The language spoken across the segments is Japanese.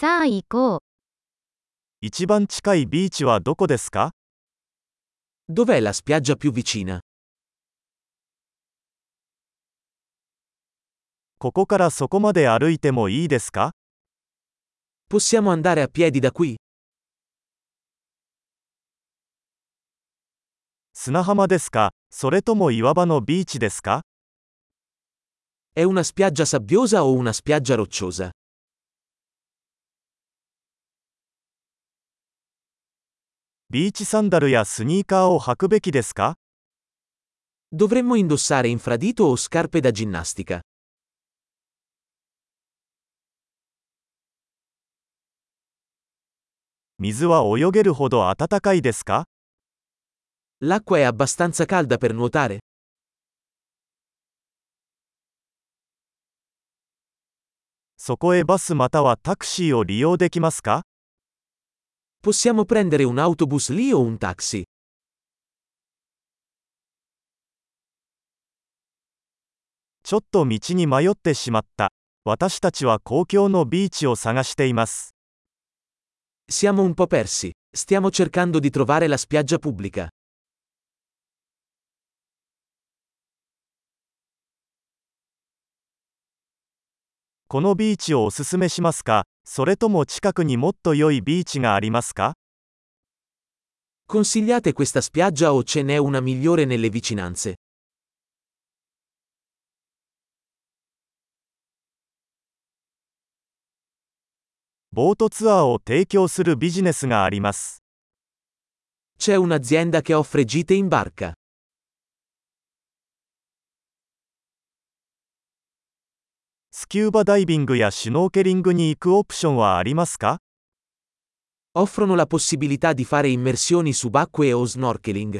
さあ行こう。一番近いビーチはどこですか Dov'è la spiaggia più vicina? ここからそこまで歩いてもいいですか Possiamo andare a piedi da qui? 砂浜ですかそれとも岩場のビーチですか È una spiaggia sabbiosa o una spiaggia rocciosa? ビーチサンダルやスニーカーを履くべきですか Dovremmo indossare infradito o scarpe da ginnastica? 水は泳げるほど暖かいですか L'acqua è abbastanza calda per nuotare? そこへバスまたはタクシーを利用できますか Possiamo prendere un autobus lì o un taxi? Siamo un po' persi. Stiamo cercando di trovare la spiaggia pubblica. このビーチをおすすめしますかそれとも近くにもっと良いビーチがありますか Consigliate questa spiaggia o ce n'è una migliore nelle vicinanze? ボートツアーを提供するビジネスがあります。C'è un'azienda che offre gite in barca. スキューバダイビングやシュノーケリングに行くオプションはありますか Offrono la possibilità di fare immersioni subacquee o snorkeling.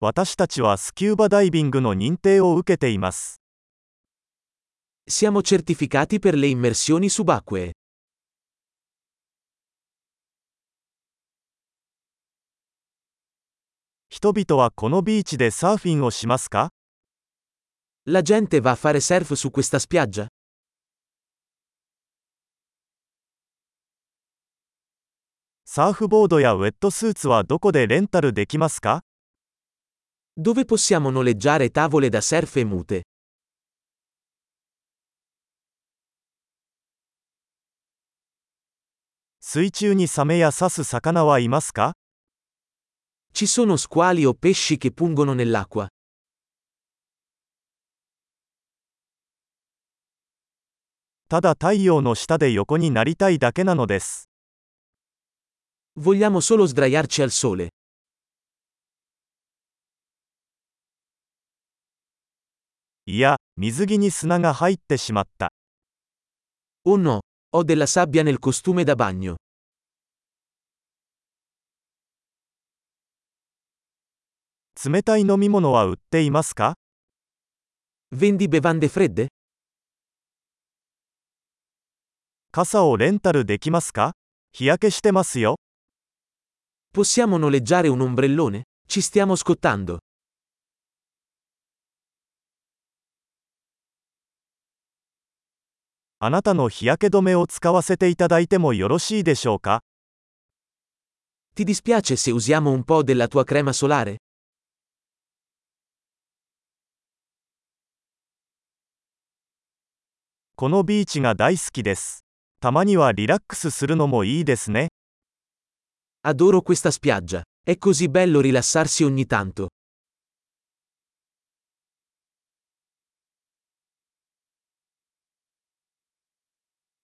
私たちはスキ 人々はこのビーチでサーフィンをしますか La gente va a fare surf su questa spiaggia? サーフボードやウェットスーツはどこでレンタルできますか Dove possiamo noleggiare tavole da surf e mute? 水中にサメや刺す魚はいますか Ci sono squali o pesci che pungono nell'acqua. Vogliamo solo sdraiarci al sole. Oh no, ho della sabbia nel costume da bagno. 冷たい飲み物は売っていますか Vendi bevande fredde? 傘をレンタルできますか日焼けしてますよ。Possiamo noleggiare un ombrellone? Ci stiamo scottando. あなたの日焼け止めを使わせていただいてもよろしいでしょうか Ti dispiace se usiamo un po' della tua crema solare? このビーチが大好きです。たまにはリラックスするのもいいですね。Adoro questa spiaggia. È così bello rilassarsi ogni tanto.